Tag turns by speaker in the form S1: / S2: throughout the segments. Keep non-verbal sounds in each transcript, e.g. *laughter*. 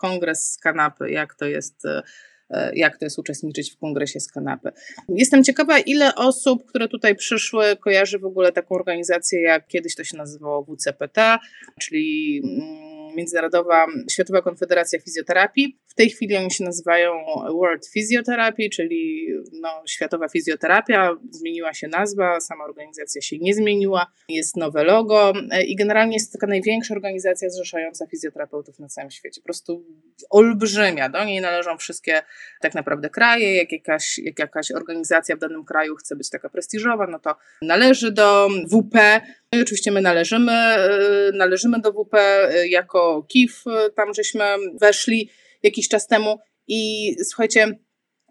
S1: kongres z kanapy, jak to jest jak to jest uczestniczyć w kongresie z kanapy. Jestem ciekawa, ile osób, które tutaj przyszły, kojarzy w ogóle taką organizację, jak kiedyś to się nazywało WCPT, czyli mm, Międzynarodowa Światowa Konfederacja Fizjoterapii. W tej chwili oni się nazywają World Physiotherapy, czyli no, Światowa Fizjoterapia. Zmieniła się nazwa, sama organizacja się nie zmieniła. Jest nowe logo i generalnie jest to taka największa organizacja zrzeszająca fizjoterapeutów na całym świecie. Po prostu olbrzymia. Do niej należą wszystkie tak naprawdę kraje. Jak jakaś, jak jakaś organizacja w danym kraju chce być taka prestiżowa, no to należy do WP. No i oczywiście my należymy, y, należymy do WP y, jako KIF, tam żeśmy weszli jakiś czas temu i słuchajcie,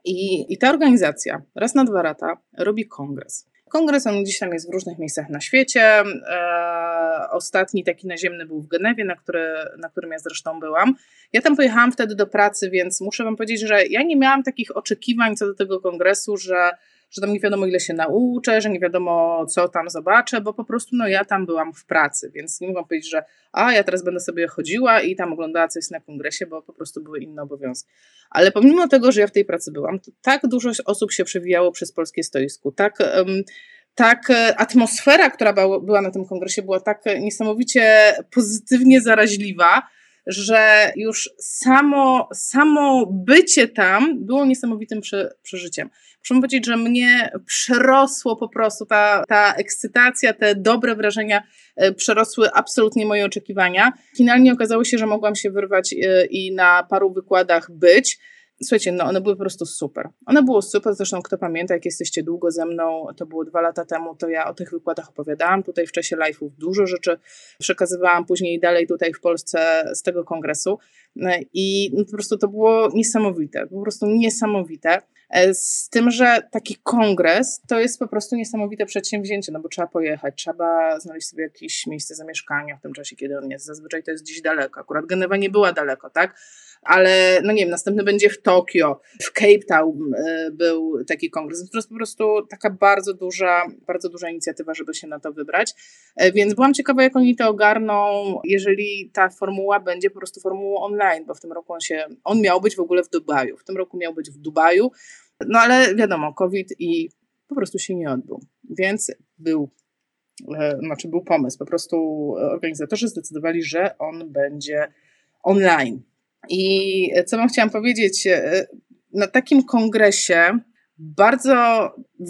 S1: i, i ta organizacja raz na dwa lata robi kongres. Kongres, on gdzieś tam jest w różnych miejscach na świecie. E, ostatni taki naziemny był w Genewie, na, który, na którym ja zresztą byłam. Ja tam pojechałam wtedy do pracy, więc muszę Wam powiedzieć, że ja nie miałam takich oczekiwań co do tego kongresu, że że tam nie wiadomo ile się nauczę, że nie wiadomo co tam zobaczę, bo po prostu no ja tam byłam w pracy, więc nie mogłam powiedzieć, że a ja teraz będę sobie chodziła i tam oglądała coś na kongresie, bo po prostu były inne obowiązki. Ale pomimo tego, że ja w tej pracy byłam, to tak dużo osób się przewijało przez polskie stoisku, tak... Um, tak, e, atmosfera, która była na tym kongresie, była tak niesamowicie pozytywnie zaraźliwa, że już samo, samo bycie tam było niesamowitym prze, przeżyciem. Muszę powiedzieć, że mnie przerosło po prostu ta, ta ekscytacja, te dobre wrażenia e, przerosły absolutnie moje oczekiwania. Finalnie okazało się, że mogłam się wyrwać e, i na paru wykładach być. Słuchajcie, no one były po prostu super. One było super, zresztą kto pamięta, jak jesteście długo ze mną, to było dwa lata temu, to ja o tych wykładach opowiadałam tutaj w czasie live'ów, dużo rzeczy przekazywałam później dalej tutaj w Polsce z tego kongresu i no, po prostu to było niesamowite, po prostu niesamowite. E, z tym, że taki kongres to jest po prostu niesamowite przedsięwzięcie, no bo trzeba pojechać, trzeba znaleźć sobie jakieś miejsce zamieszkania w tym czasie, kiedy on jest. Zazwyczaj to jest gdzieś daleko. Akurat Genewa nie była daleko, tak? Ale no nie wiem, następny będzie w Tokio, w Cape Town e, był taki kongres. To jest po prostu taka bardzo duża, bardzo duża inicjatywa, żeby się na to wybrać. E, więc byłam ciekawa, jak oni to ogarną, jeżeli ta formuła będzie po prostu formułą online, bo w tym roku on się, on miał być w ogóle w Dubaju. W tym roku miał być w Dubaju, no ale wiadomo, COVID i po prostu się nie odbył. Więc był e, znaczy był pomysł. Po prostu organizatorzy zdecydowali, że on będzie online. I co wam chciałam powiedzieć, e, na takim kongresie bardzo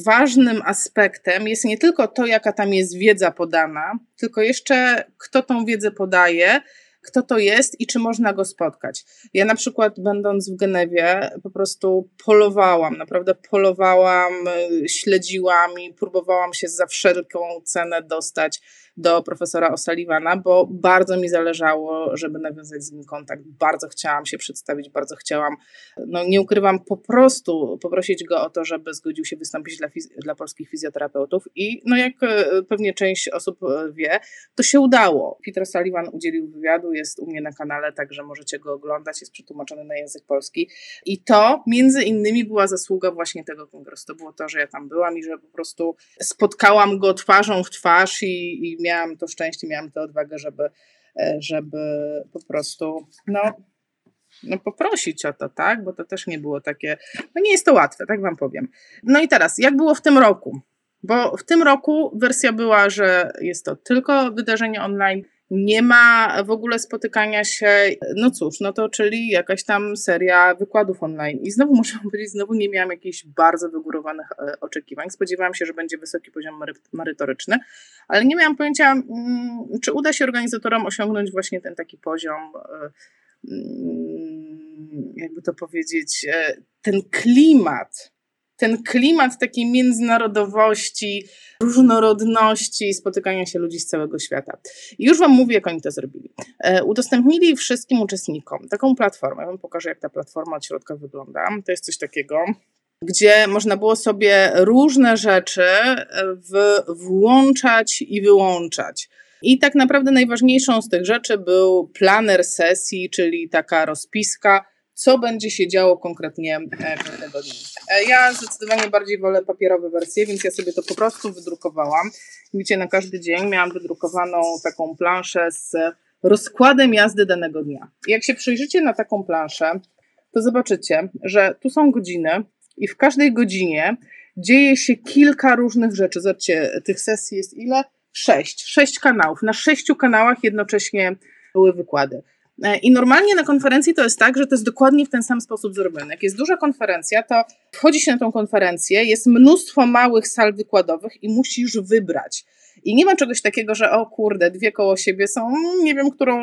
S1: ważnym aspektem jest nie tylko to, jaka tam jest wiedza podana, tylko jeszcze kto tą wiedzę podaje, kto to jest i czy można go spotkać. Ja na przykład będąc w Genewie po prostu polowałam, naprawdę polowałam, e, śledziłam i próbowałam się za wszelką cenę dostać do profesora O'Sullivana, bo bardzo mi zależało, żeby nawiązać z nim kontakt. Bardzo chciałam się przedstawić, bardzo chciałam, no nie ukrywam, po prostu poprosić go o to, żeby zgodził się wystąpić dla, dla polskich fizjoterapeutów i no jak e, pewnie część osób e, wie, to się udało. Peter Sullivan udzielił wywiadu, jest u mnie na kanale, także możecie go oglądać, jest przetłumaczony na język polski i to między innymi była zasługa właśnie tego kongresu. To było to, że ja tam byłam i że po prostu spotkałam go twarzą w twarz i, i miałam to szczęście, miałam tę odwagę, żeby, e, żeby po prostu, no, no poprosić o to, tak? Bo to też nie było takie, no nie jest to łatwe, tak wam powiem. No i teraz, jak było w tym roku? Bo w tym roku wersja była, że jest to tylko wydarzenie online, nie ma w ogóle spotykania się, no cóż, no to czyli jakaś tam seria wykładów online. I znowu muszę *laughs* powiedzieć, znowu nie miałam jakichś bardzo wygórowanych e, oczekiwań. Spodziewałam się, że będzie wysoki poziom merytoryczny, ale nie miałam pojęcia, mm, czy uda się organizatorom osiągnąć właśnie ten taki poziom, e, mm, jakby to powiedzieć, e, ten klimat ten klimat takiej międzynarodowości, różnorodności, spotykania się ludzi z całego świata. I już Wam mówię, jak oni to zrobili. E, udostępnili wszystkim uczestnikom taką platformę. Ja Wam pokażę, jak ta platforma od środka wygląda. To jest coś takiego, gdzie można było sobie różne rzeczy e, w, włączać i wyłączać. I tak naprawdę najważniejszą z tych rzeczy był planer sesji, czyli taka rozpiska, co będzie się działo konkretnie każdego dnia. E, ja zdecydowanie bardziej wolę papierowe wersje, więc ja sobie to po prostu wydrukowałam. Widzicie, na każdy dzień miałam wydrukowaną taką planszę z rozkładem jazdy danego dnia. Jak się przyjrzycie na taką planszę, to zobaczycie, że tu są godziny i w każdej godzinie dzieje się kilka różnych rzeczy. Zobaczcie, tych sesji jest ile? Sześć. Sześć kanałów. Na sześciu kanałach jednocześnie były wykłady. E, I normalnie na konferencji to jest tak, że to jest dokładnie w ten sam sposób zrobione. Jak jest duża konferencja, to wchodzi się na tą konferencję, jest mnóstwo małych sal wykładowych i musisz wybrać. I nie ma czegoś takiego, że o kurde, dwie koło siebie są, nie wiem, którą,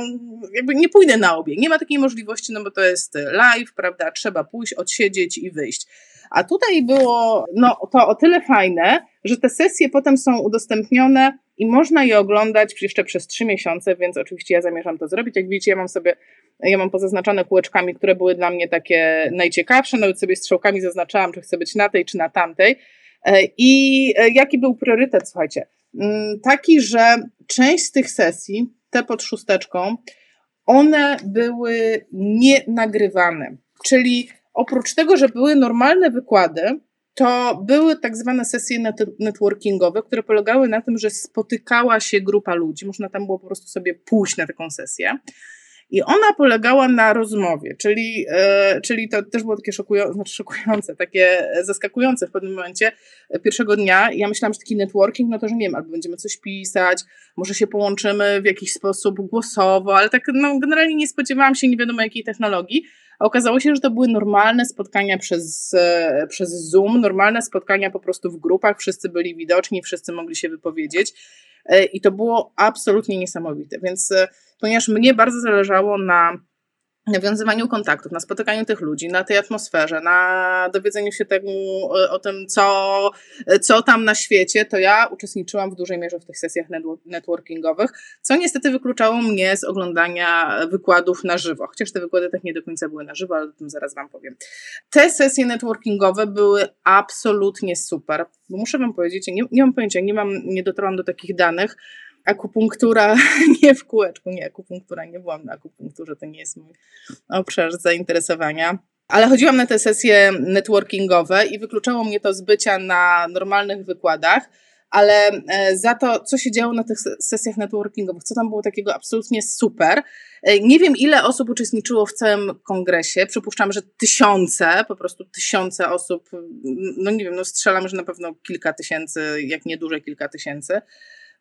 S1: jakby nie pójdę na obie. Nie ma takiej możliwości, no bo to jest live, prawda? Trzeba pójść, odsiedzieć i wyjść. A tutaj było no, to o tyle fajne, że te sesje potem są udostępnione i można je oglądać jeszcze przez trzy miesiące, więc oczywiście ja zamierzam to zrobić. Jak widzicie, ja mam sobie, ja mam pozaznaczone kółeczkami, które były dla mnie takie najciekawsze, nawet sobie strzałkami zaznaczałam, czy chcę być na tej, czy na tamtej. E, I e, jaki był priorytet, słuchajcie? Mm, taki, że część z tych sesji, te pod szósteczką, one były nienagrywane. Czyli oprócz tego, że były normalne wykłady, to były tak zwane sesje networkingowe, które polegały na tym, że spotykała się grupa ludzi, można tam było po prostu sobie pójść na taką sesję. I ona polegała na rozmowie, czyli, e, czyli to też było takie szokujące, znaczy szokujące, takie zaskakujące w pewnym momencie e, pierwszego dnia. Ja myślałam, że taki networking, no to, że nie wiem, albo będziemy coś pisać, może się połączymy w jakiś sposób głosowo, ale tak no, generalnie nie spodziewałam się nie wiadomo jakiej technologii. A okazało się, że to były normalne spotkania przez, e, przez Zoom, normalne spotkania po prostu w grupach, wszyscy byli widoczni, wszyscy mogli się wypowiedzieć. E, I to było absolutnie niesamowite. Więc e, ponieważ mnie bardzo zależało na nawiązywaniu kontaktów, na spotykaniu tych ludzi, na tej atmosferze, na dowiedzeniu się temu, e, o tym, co, co tam na świecie, to ja uczestniczyłam w dużej mierze w tych sesjach networkingowych, co niestety wykluczało mnie z oglądania wykładów na żywo, chociaż te wykłady tak nie do końca były na żywo, ale o tym zaraz Wam powiem. Te sesje networkingowe były absolutnie super, bo muszę Wam powiedzieć, nie, nie mam pojęcia, nie mam, nie dotarłam do takich danych, akupunktura *laughs* nie w kółeczku, nie, akupunktura, nie byłam na akupunkturze, to nie jest mój obszar zainteresowania. Ale chodziłam na te sesje networkingowe i wykluczało mnie to z bycia na normalnych wykładach, ale e, za to, co się działo na tych sesjach networkingowych, co tam było takiego absolutnie super. E, nie wiem, ile osób uczestniczyło w całym kongresie. Przypuszczam, że tysiące, po prostu tysiące osób, no nie wiem, no strzelam, że na pewno kilka tysięcy, jak nie duże kilka tysięcy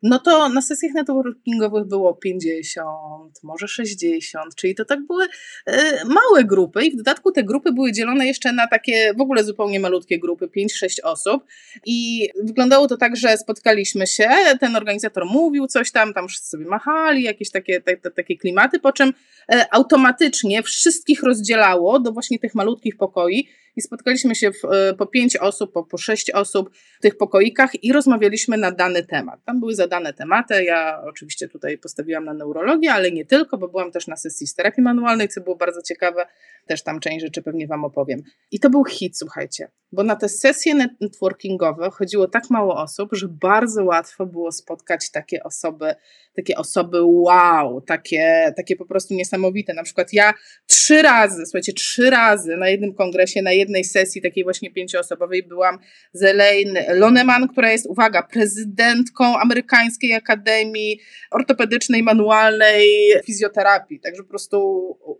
S1: no to na sesjach networkingowych było 50, może 60, czyli to tak były e, małe grupy i w dodatku te grupy były dzielone jeszcze na takie w ogóle zupełnie malutkie grupy, 5-6 osób. I wyglądało to tak, że spotkaliśmy się, ten organizator mówił coś tam, tam wszyscy sobie machali, jakieś takie, te, takie klimaty, po czym e, automatycznie wszystkich rozdzielało do właśnie tych malutkich pokoi i spotkaliśmy się w, e, po pięć osób, po, po sześć osób w tych pokoikach i rozmawialiśmy na dany temat. Tam były zadane tematy. Ja oczywiście tutaj postawiłam na neurologię, ale nie tylko, bo byłam też na sesji z terapii manualnej, co było bardzo ciekawe. Też tam część rzeczy pewnie Wam opowiem. I to był hit, słuchajcie, bo na te sesje networkingowe chodziło tak mało osób, że bardzo łatwo było spotkać takie osoby, takie osoby wow, takie, takie po prostu niesamowite. Na przykład ja trzy razy, słuchajcie, trzy razy na jednym kongresie, na jednej sesji takiej właśnie pięcioosobowej byłam z Elaine Loneman, która jest, uwaga, prezydentką Amerykańskiej Akademii Ortopedycznej, Manualnej Fizjoterapii. Także po prostu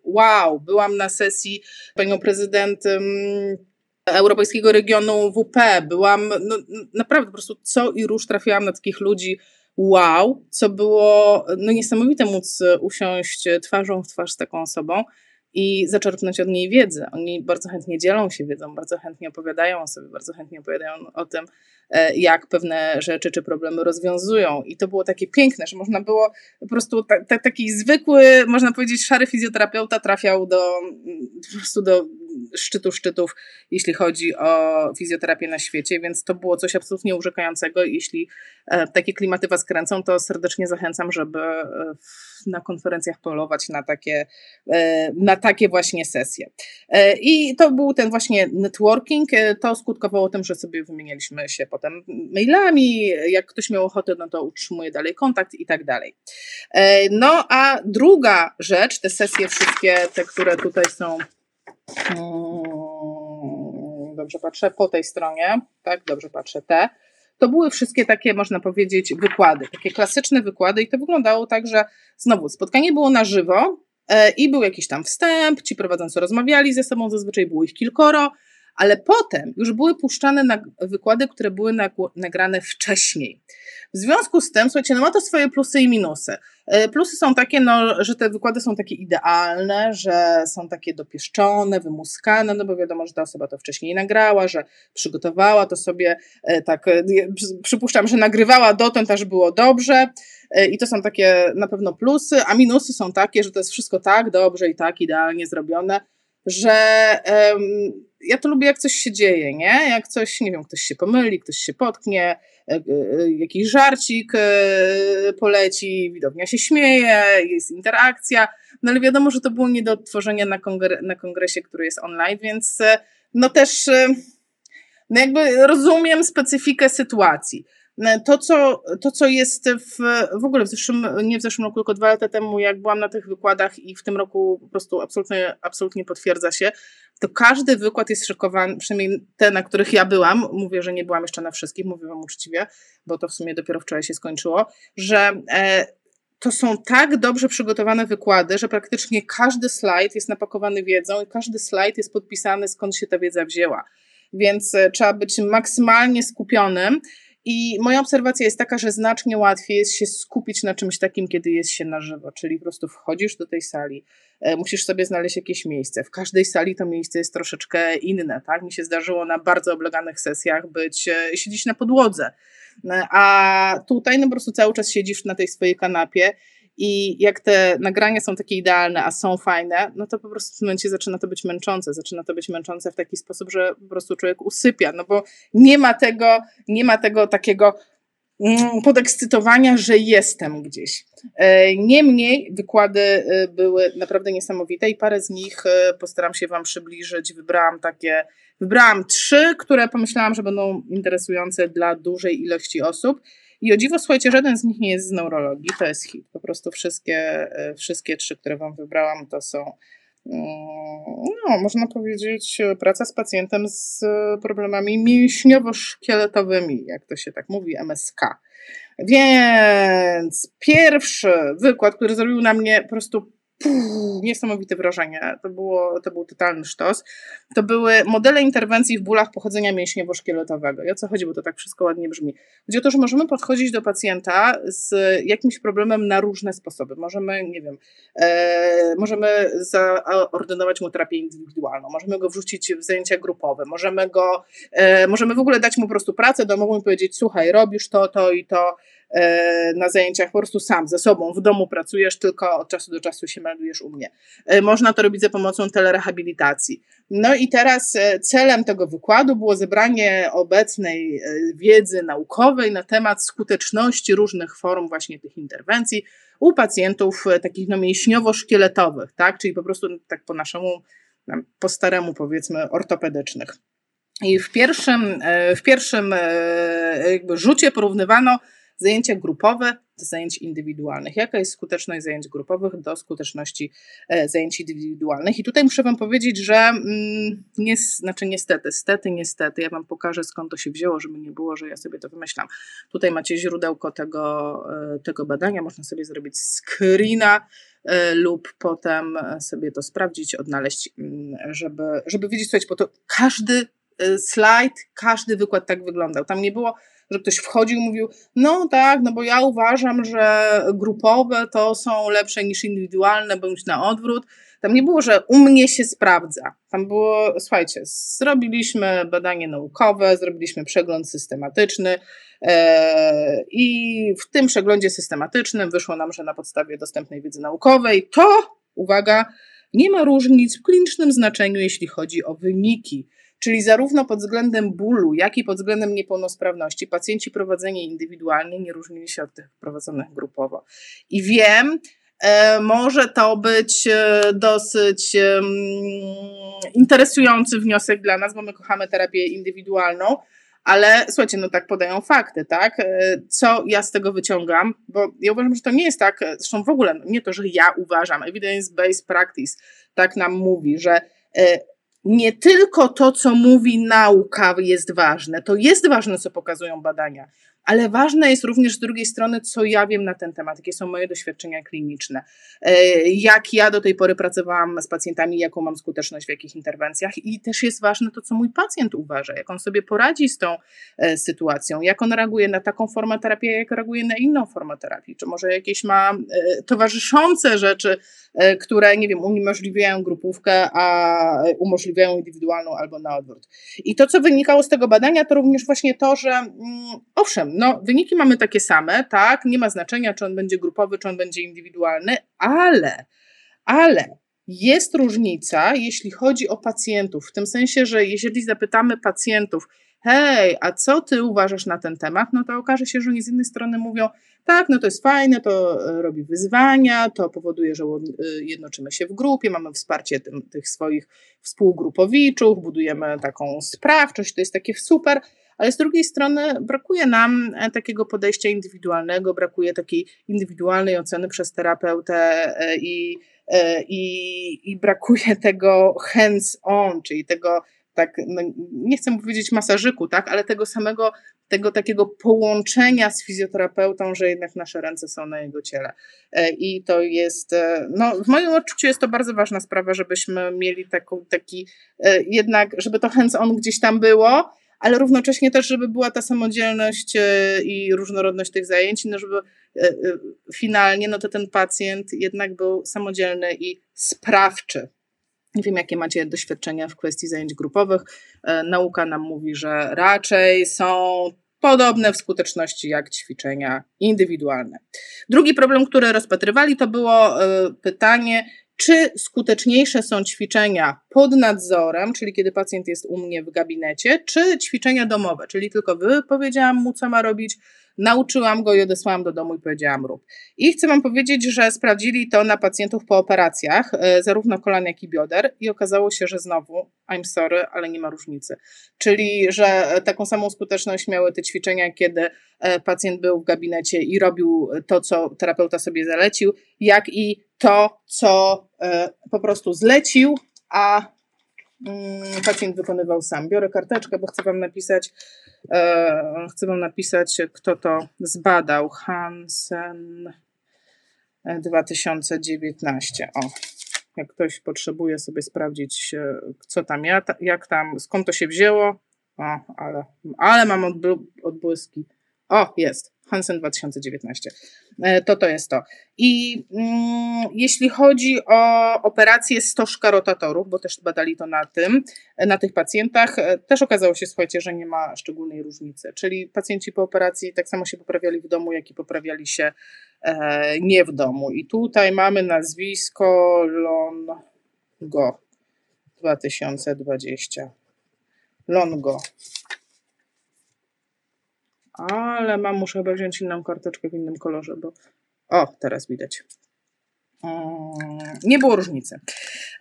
S1: wow, byłam na sesji panią prezydent Europejskiego Regionu WP, byłam no, naprawdę po prostu co i róż trafiłam na takich ludzi, wow, co było no, niesamowite móc usiąść twarzą w twarz z taką osobą i zaczerpnąć od niej wiedzę. Oni bardzo chętnie dzielą się wiedzą, bardzo chętnie opowiadają o sobie, bardzo chętnie opowiadają o tym, e, jak pewne rzeczy czy problemy rozwiązują. I to było takie piękne, że można było po prostu ta, ta, taki zwykły, można powiedzieć, szary fizjoterapeuta trafiał do po prostu do szczytu szczytów, jeśli chodzi o fizjoterapię na świecie, więc to było coś absolutnie urzekającego. Jeśli e, takie klimaty Was kręcą, to serdecznie zachęcam, żeby e, na konferencjach polować na takie, e, na takie właśnie sesje. I to był ten właśnie networking. To skutkowało tym, że sobie wymienialiśmy się potem mailami. Jak ktoś miał ochotę, no to utrzymuje dalej kontakt i tak dalej. No a druga rzecz, te sesje wszystkie, te, które tutaj są dobrze patrzę po tej stronie, tak, dobrze patrzę te, to były wszystkie takie, można powiedzieć, wykłady, takie klasyczne wykłady i to wyglądało tak, że znowu spotkanie było na żywo e, i był jakiś tam wstęp, ci prowadzący rozmawiali ze sobą, zazwyczaj było ich kilkoro, ale potem już były puszczane na wykłady, które były nagrane wcześniej. W związku z tym, słuchajcie, no ma to swoje plusy i minusy. E, plusy są takie, no, że te wykłady są takie idealne, że są takie dopieszczone, wymuskane, no bo wiadomo, że ta osoba to wcześniej nagrała, że przygotowała to sobie e, tak, e, przypuszczam, że nagrywała dotąd, aż było dobrze. I to są takie na pewno plusy, a minusy są takie, że to jest wszystko tak dobrze i tak idealnie zrobione, że um, ja to lubię, jak coś się dzieje, nie? Jak coś, nie wiem, ktoś się pomyli, ktoś się potknie, e, e, jakiś żarcik e, poleci, widownia się śmieje, jest interakcja, no ale wiadomo, że to było nie do odtworzenia na, kongre na kongresie, który jest online, więc no też no jakby rozumiem specyfikę sytuacji. To co, to, co jest w, w ogóle w zeszłym, nie w zeszłym roku, tylko dwa lata temu, jak byłam na tych wykładach i w tym roku po prostu absolutnie, absolutnie potwierdza się, to każdy wykład jest szykowany, przynajmniej te, na których ja byłam, mówię, że nie byłam jeszcze na wszystkich, mówię Wam uczciwie, bo to w sumie dopiero wczoraj się skończyło, że e, to są tak dobrze przygotowane wykłady, że praktycznie każdy slajd jest napakowany wiedzą i każdy slajd jest podpisany, skąd się ta wiedza wzięła. Więc e, trzeba być maksymalnie skupionym i moja obserwacja jest taka, że znacznie łatwiej jest się skupić na czymś takim, kiedy jest się na żywo, czyli po prostu wchodzisz do tej sali, e, musisz sobie znaleźć jakieś miejsce. W każdej sali to miejsce jest troszeczkę inne, tak? Mi się zdarzyło na bardzo obleganych sesjach być, e, siedzieć na podłodze, e, a tutaj no po prostu cały czas siedzisz na tej swojej kanapie i jak te nagrania są takie idealne, a są fajne, no to po prostu w tym momencie zaczyna to być męczące. Zaczyna to być męczące w taki sposób, że po prostu człowiek usypia, no bo nie ma tego, nie ma tego takiego mm, podekscytowania, że jestem gdzieś. E, niemniej wykłady e, były naprawdę niesamowite i parę z nich e, postaram się Wam przybliżyć. Wybrałam takie, wybrałam trzy, które pomyślałam, że będą interesujące dla dużej ilości osób. I o dziwo, słuchajcie, żaden z nich nie jest z neurologii, to jest hit. Po prostu wszystkie, e, wszystkie trzy, które Wam wybrałam, to są, mm, no, można powiedzieć, praca z pacjentem z problemami mięśniowo-szkieletowymi, jak to się tak mówi, MSK. Więc pierwszy wykład, który zrobił na mnie po prostu Puh, niesamowite wrażenie. To, było, to był totalny sztos. To były modele interwencji w bólach pochodzenia mięśniowo-szkieletowego. I o co chodzi, bo to tak wszystko ładnie brzmi. Chodzi o to, że możemy podchodzić do pacjenta z jakimś problemem na różne sposoby. Możemy, nie wiem, e, możemy zaordynować mu terapię indywidualną, możemy go wrzucić w zajęcia grupowe, możemy go, e, możemy w ogóle dać mu po prostu pracę domową i powiedzieć, słuchaj, robisz to, to i to, na zajęciach po prostu sam, ze sobą, w domu pracujesz, tylko od czasu do czasu się meldujesz u mnie. E, można to robić za pomocą telerehabilitacji. No i teraz e, celem tego wykładu było zebranie obecnej wiedzy naukowej na temat skuteczności różnych form właśnie tych interwencji u pacjentów takich no mięśniowo-szkieletowych, tak, czyli po prostu tak po naszemu, po staremu powiedzmy ortopedycznych. I w pierwszym, w pierwszym jakby rzucie porównywano zajęcia grupowe do zajęć indywidualnych. Jaka jest skuteczność zajęć grupowych do skuteczności e, zajęć indywidualnych? I tutaj muszę Wam powiedzieć, że mm, nie, znaczy niestety, stety, niestety, ja Wam pokażę skąd to się wzięło, żeby nie było, że ja sobie to wymyślam. Tutaj macie źródełko tego, e, tego badania, można sobie zrobić screena e, lub potem sobie to sprawdzić, odnaleźć, mm, żeby, żeby wiedzieć, słuchajcie, bo to każdy slajd, każdy wykład tak wyglądał. Tam nie było że ktoś wchodził i mówił, no tak, no bo ja uważam, że grupowe to są lepsze niż indywidualne, bądź na odwrót. Tam nie było, że u mnie się sprawdza. Tam było, słuchajcie, zrobiliśmy badanie naukowe, zrobiliśmy przegląd systematyczny e, i w tym przeglądzie systematycznym wyszło nam, że na podstawie dostępnej wiedzy naukowej to, uwaga, nie ma różnic w klinicznym znaczeniu, jeśli chodzi o wyniki. Czyli zarówno pod względem bólu, jak i pod względem niepełnosprawności pacjenci prowadzeni indywidualnie nie różnili się od tych prowadzonych grupowo. I wiem, e, może to być e, dosyć interesujący wniosek dla nas, bo my kochamy terapię indywidualną, ale słuchajcie, no tak podają fakty, tak? E, co ja z tego wyciągam? Bo ja uważam, że to nie jest tak, zresztą w ogóle, no nie to, że ja uważam, evidence-based practice tak nam mówi, że nie tylko to, co mówi nauka, jest ważne. To jest ważne, co pokazują badania, ale ważne jest również z drugiej strony, co ja wiem na ten temat, jakie są moje doświadczenia kliniczne, e, jak ja do tej pory pracowałam z pacjentami, jaką mam skuteczność w jakich interwencjach i też jest ważne to, co mój pacjent uważa, jak on sobie poradzi z tą e, sytuacją, jak on reaguje na taką formę terapii, jak reaguje na inną formę terapii, czy może jakieś ma e, towarzyszące rzeczy, które, nie wiem, uniemożliwiają grupówkę, a umożliwiają indywidualną albo na odwrót. I to, co wynikało z tego badania, to również właśnie to, że mm, owszem, no, wyniki mamy takie same, tak? Nie ma znaczenia, czy on będzie grupowy, czy on będzie indywidualny, ale, ale jest różnica, jeśli chodzi o pacjentów, w tym sensie, że jeżeli zapytamy pacjentów, hej, a co ty uważasz na ten temat, no to okaże się, że oni z jednej strony mówią, tak, no to jest fajne, to e, robi wyzwania, to powoduje, że e, jednoczymy się w grupie, mamy wsparcie tym, tych swoich współgrupowiczów, budujemy taką sprawczość, to jest takie super, ale z drugiej strony brakuje nam e, takiego podejścia indywidualnego, brakuje takiej indywidualnej oceny przez terapeutę i, i, i brakuje tego hands-on, czyli tego tak, no nie chcę powiedzieć masażyku, tak, ale tego samego, tego takiego połączenia z fizjoterapeutą, że jednak nasze ręce są na jego ciele. I to jest, no w moim odczuciu jest to bardzo ważna sprawa, żebyśmy mieli taką, taki, jednak, żeby to hands-on gdzieś tam było, ale równocześnie też, żeby była ta samodzielność e, i różnorodność tych zajęć, no żeby e, e, finalnie no to ten pacjent jednak był samodzielny i sprawczy. Nie wiem, jakie macie doświadczenia w kwestii zajęć grupowych. Nauka nam mówi, że raczej są podobne w skuteczności jak ćwiczenia indywidualne. Drugi problem, który rozpatrywali, to było pytanie, czy skuteczniejsze są ćwiczenia pod nadzorem, czyli kiedy pacjent jest u mnie w gabinecie, czy ćwiczenia domowe, czyli tylko wypowiedziałam mu, co ma robić, nauczyłam go i odesłałam do domu i powiedziałam rób. I chcę Wam powiedzieć, że sprawdzili to na pacjentów po operacjach, e, zarówno kolan, jak i bioder i okazało się, że znowu, I'm sorry, ale nie ma różnicy. Czyli, że taką samą skuteczność miały te ćwiczenia, kiedy e, pacjent był w gabinecie i robił to, co terapeuta sobie zalecił, jak i to, co e, po prostu zlecił, a pacjent wykonywał sam. Biorę karteczkę, bo chcę Wam napisać, e, chcę Wam napisać, kto to zbadał. Hansen 2019. O, jak ktoś potrzebuje sobie sprawdzić, co tam, jak tam, skąd to się wzięło. O, ale, ale mam odbłyski. O, jest. Hansen 2019. E, to to jest to. I mm, jeśli chodzi o operację stożka rotatorów, bo też badali to na tym, na tych pacjentach, e, też okazało się, słuchajcie, że nie ma szczególnej różnicy. Czyli pacjenci po operacji tak samo się poprawiali w domu, jak i poprawiali się e, nie w domu. I tutaj mamy nazwisko Longo 2020. Longo ale mam, muszę chyba wziąć inną karteczkę w innym kolorze, bo o, teraz widać. Mm, nie było różnicy.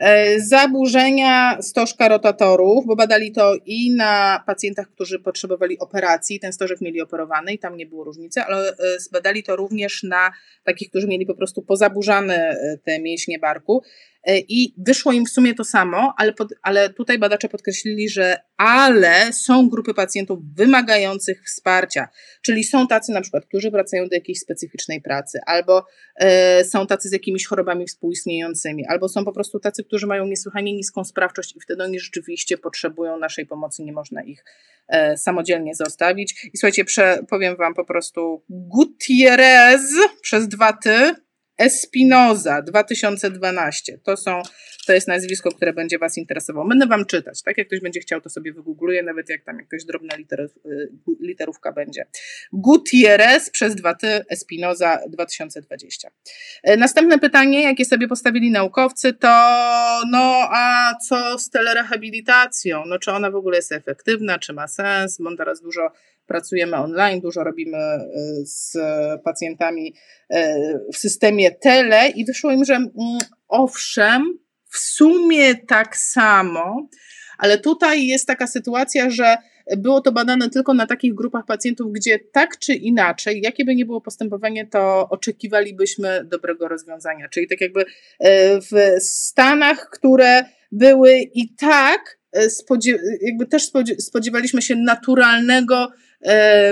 S1: E, zaburzenia stożka rotatorów, bo badali to i na pacjentach, którzy potrzebowali operacji, ten stożek mieli operowany i tam nie było różnicy, ale e, zbadali to również na takich, którzy mieli po prostu pozaburzane e, te mięśnie barku i wyszło im w sumie to samo, ale, pod, ale tutaj badacze podkreślili, że ale są grupy pacjentów wymagających wsparcia, czyli są tacy na przykład, którzy wracają do jakiejś specyficznej pracy, albo e, są tacy z jakimiś chorobami współistniejącymi, albo są po prostu tacy, którzy mają niesłychanie niską sprawczość i wtedy oni rzeczywiście potrzebują naszej pomocy, nie można ich e, samodzielnie zostawić. I słuchajcie, prze, powiem Wam po prostu Gutierrez przez dwa ty, Espinoza 2012. To, są, to jest nazwisko, które będzie Was interesowało. Będę Wam czytać. Tak jak ktoś będzie chciał, to sobie wygoogluje, nawet jak tam jakaś drobna literów, y, literówka będzie. Gutierrez przez dwa ty Espinoza 2020. E, następne pytanie, jakie sobie postawili naukowcy, to no a co z telerehabilitacją? No czy ona w ogóle jest efektywna, czy ma sens? Bo teraz dużo pracujemy online, dużo robimy e, z pacjentami e, w systemie tele i wyszło im, że mm, owszem, w sumie tak samo, ale tutaj jest taka sytuacja, że było to badane tylko na takich grupach pacjentów, gdzie tak czy inaczej, jakie by nie było postępowanie, to oczekiwalibyśmy dobrego rozwiązania. Czyli tak jakby e, w Stanach, które były i tak jakby też spodziewaliśmy się naturalnego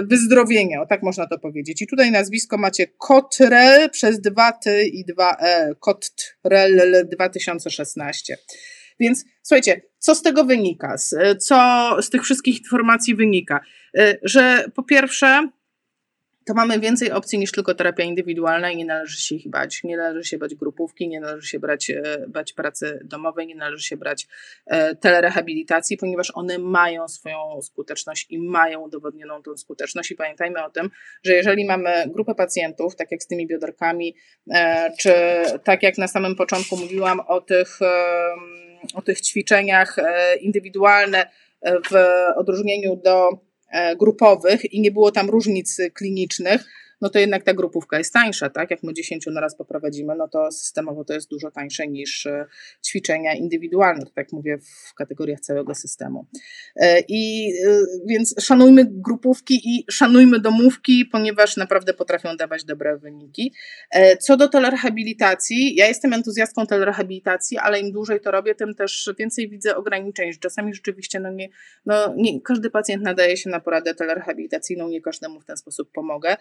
S1: wyzdrowienia, o tak można to powiedzieć. I tutaj nazwisko macie Kotrel przez dwa ty i dwa e, Kotrel 2016. Więc słuchajcie, co z tego wynika? Co z tych wszystkich informacji wynika? Że po pierwsze, to mamy więcej opcji niż tylko terapia indywidualna i nie należy się ich bać. Nie należy się bać grupówki, nie należy się brać, e, bać pracy domowej, nie należy się brać e, telerehabilitacji, ponieważ one mają swoją skuteczność i mają udowodnioną tą skuteczność. I pamiętajmy o tym, że jeżeli mamy grupę pacjentów, tak jak z tymi bioderkami, e, czy tak jak na samym początku mówiłam o tych, o tych ćwiczeniach indywidualne w odróżnieniu do E, grupowych i nie było tam różnic klinicznych, no to jednak ta grupówka jest tańsza, tak? Jak my 10 na raz poprowadzimy, no to systemowo to jest dużo tańsze niż e, ćwiczenia indywidualne, tak mówię w kategoriach całego systemu. E, I więc szanujmy grupówki i szanujmy domówki, ponieważ naprawdę potrafią dawać dobre wyniki. Co do telerehabilitacji, ja jestem entuzjastką telerehabilitacji, ale im dłużej to robię, tym też więcej widzę ograniczeń. Czasami rzeczywiście no nie, no nie każdy pacjent nadaje się na poradę telerehabilitacyjną, nie każdemu w ten sposób pomogę.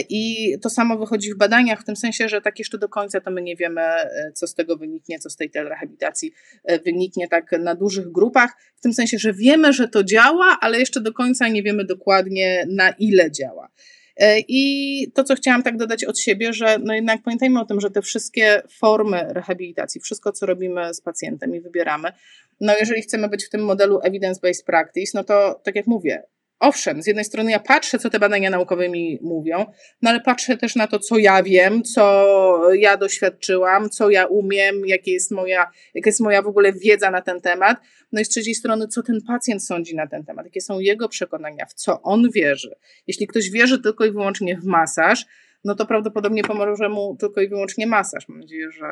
S1: I to samo wychodzi w badaniach, w tym sensie, że tak jeszcze do końca to my nie wiemy, e, co z tego wyniknie, co z tej telerehabilitacji e, wyniknie tak na dużych grupach, w tym sensie, że wiemy, że to działa, ale jeszcze do końca nie wiemy dokładnie, na ile działa. E, I to, co chciałam tak dodać od siebie, że no jednak pamiętajmy o tym, że te wszystkie formy rehabilitacji, wszystko, co robimy z pacjentem i wybieramy, no jeżeli chcemy być w tym modelu evidence-based practice, no to tak jak mówię, owszem, z jednej strony ja patrzę, co te badania naukowe mi mówią, no ale patrzę też na to, co ja wiem, co ja doświadczyłam, co ja umiem, jakie jest moja, jaka jest moja w ogóle wiedza na ten temat. No i z trzeciej strony, co ten pacjent sądzi na ten temat, jakie są jego przekonania, w co on wierzy. Jeśli ktoś wierzy tylko i wyłącznie w masaż, no to prawdopodobnie pomoże mu tylko i wyłącznie masaż. Mam nadzieję, że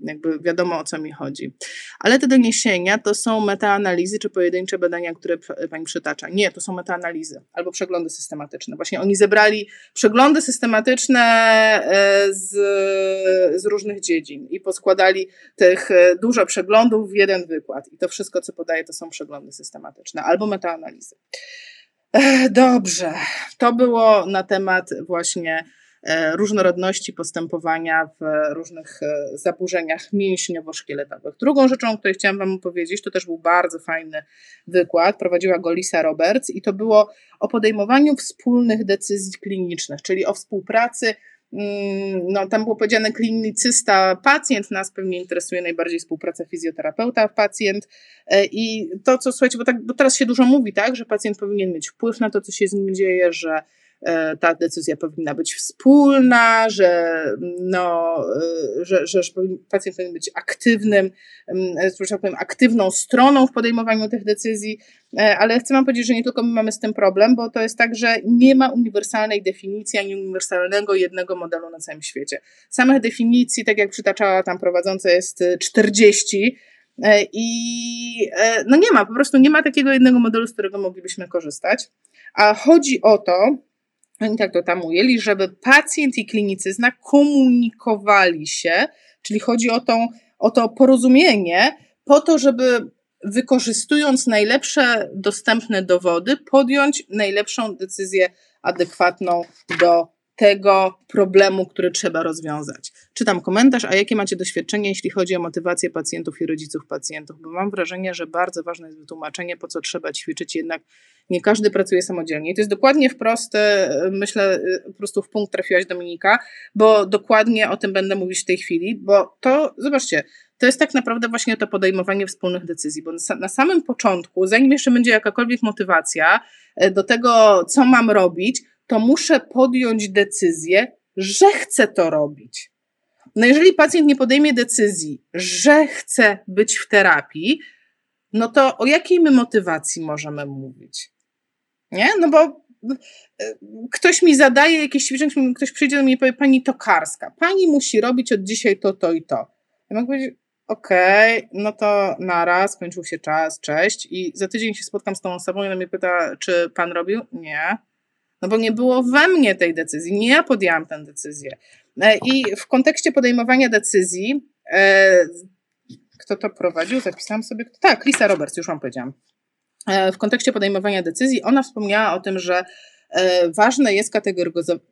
S1: jakby wiadomo o co mi chodzi. Ale te doniesienia to są metaanalizy czy pojedyncze badania, które pani przytacza. Nie, to są metaanalizy albo przeglądy systematyczne. Właśnie oni zebrali przeglądy systematyczne e, z, z różnych dziedzin i poskładali tych e, dużo przeglądów w jeden wykład. I to wszystko, co podaje, to są przeglądy systematyczne albo metaanalizy. Dobrze, to było na temat właśnie E, różnorodności postępowania w różnych e, zaburzeniach mięśniowo-szkieletowych. Drugą rzeczą, o której chciałam Wam powiedzieć, to też był bardzo fajny wykład, prowadziła go Lisa Roberts i to było o podejmowaniu wspólnych decyzji klinicznych, czyli o współpracy. Mm, no, tam było powiedziane klinicysta, pacjent, nas pewnie interesuje najbardziej współpraca fizjoterapeuta-pacjent e, i to, co słuchajcie, bo, tak, bo teraz się dużo mówi, tak, że pacjent powinien mieć wpływ na to, co się z nim dzieje, że E, ta decyzja powinna być wspólna, że, no, e, że, że pacjent powinien być aktywnym, e, że tak powiem, aktywną stroną w podejmowaniu tych decyzji, ale chcę Wam powiedzieć, że nie tylko my mamy z tym problem, bo to jest tak, że nie ma uniwersalnej definicji ani uniwersalnego jednego modelu na całym świecie. Samych definicji, tak jak przytaczała tam prowadząca, jest 40. I no nie ma, po prostu nie ma takiego jednego modelu, z którego moglibyśmy korzystać. A chodzi o to, oni tak to tam ujęli, żeby pacjent i klinicyzna komunikowali się, czyli chodzi o, tą, o to porozumienie, po to, żeby wykorzystując najlepsze dostępne dowody, podjąć najlepszą decyzję adekwatną do tego problemu, który trzeba rozwiązać. Czytam komentarz, a jakie macie doświadczenie, jeśli chodzi o motywację pacjentów i rodziców pacjentów? Bo mam wrażenie, że bardzo ważne jest wytłumaczenie, po co trzeba ćwiczyć, jednak nie każdy pracuje samodzielnie. I to jest dokładnie wprost, myślę, po prostu w punkt trafiłaś Dominika, bo dokładnie o tym będę mówić w tej chwili, bo to, zobaczcie, to jest tak naprawdę właśnie to podejmowanie wspólnych decyzji, bo na samym początku, zanim jeszcze będzie jakakolwiek motywacja e, do tego, co mam robić, to muszę podjąć decyzję, że chcę to robić. No jeżeli pacjent nie podejmie decyzji, że chce być w terapii, no to o jakiej my motywacji możemy mówić? Nie? No bo e, ktoś mi zadaje jakieś ktoś przyjdzie do mnie i powie, pani Tokarska, pani musi robić od dzisiaj to, to i to. Ja mogę powiedzieć, okej, okay, no to naraz, skończył się czas, cześć i za tydzień się spotkam z tą osobą i ona mnie pyta, czy pan robił? Nie. No bo nie było we mnie tej decyzji, nie ja podjęłam tę decyzję. E, I w kontekście podejmowania decyzji, e, Kto to prowadził? Zapisałam sobie. Tak, Lisa Roberts, już wam powiedziałam. E, w kontekście podejmowania decyzji, ona wspomniała o tym, że ważne jest